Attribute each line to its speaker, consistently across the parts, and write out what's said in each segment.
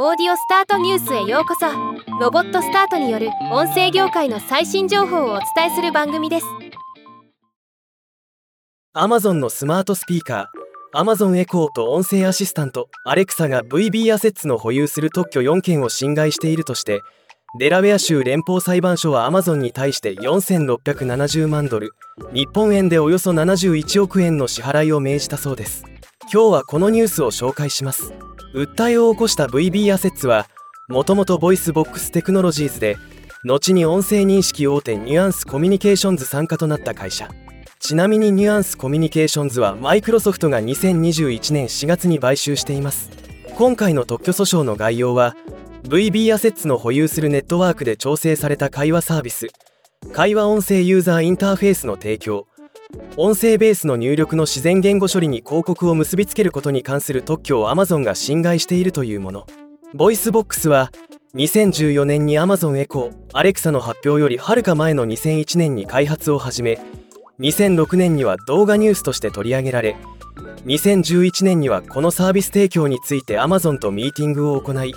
Speaker 1: オーディオスタートニュースへようこそ。ロボットスタートによる音声業界の最新情報をお伝えする番組です。
Speaker 2: Amazon のスマートスピーカー Amazon エコーと音声アシスタント Alexa が VB アセッツの保有する特許4件を侵害しているとしてデラウェア州連邦裁判所は Amazon に対して4670万ドル日本円でおよそ71億円の支払いを命じたそうです。今日はこのニュースを紹介します。訴えを起こした VB アセッツはもともとボイスボックステクノロジーズで後に音声認識大手ニュアンスコミュニケーションズ傘下となった会社。ちなみにニュアンスコミュニケーションズはマイクロソフトが2021年4月に買収しています。今回の特許訴訟の概要は VB アセッツの保有するネットワークで調整された会話サービス会話音声ユーザーインターフェースの提供。音声ベースの入力の自然言語処理に広告を結びつけることに関する特許を Amazon が侵害しているというもの。ボイスボックスは2014年に Amazon エコー、Alexa の発表よりはるか前の2001年に開発を始め2006年には動画ニュースとして取り上げられ2011年にはこのサービス提供について Amazon とミーティングを行い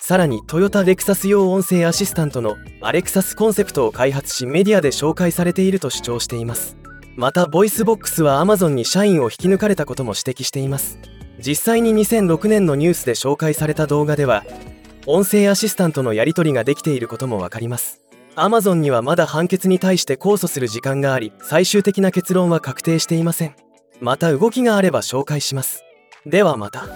Speaker 2: さらにトヨタレクサス用音声アシスタントのアレクサスコンセプトを開発しメディアで紹介されていると主張しています。またボイスボックスは Amazon に社員を引き抜かれたことも指摘しています。実際に2006年のニュースで紹介された動画では音声アシスタントのやり取りができていることも分かります。Amazon にはまだ判決に対して控訴する時間があり最終的な結論は確定していません。また動きがあれば紹介します。ではまた。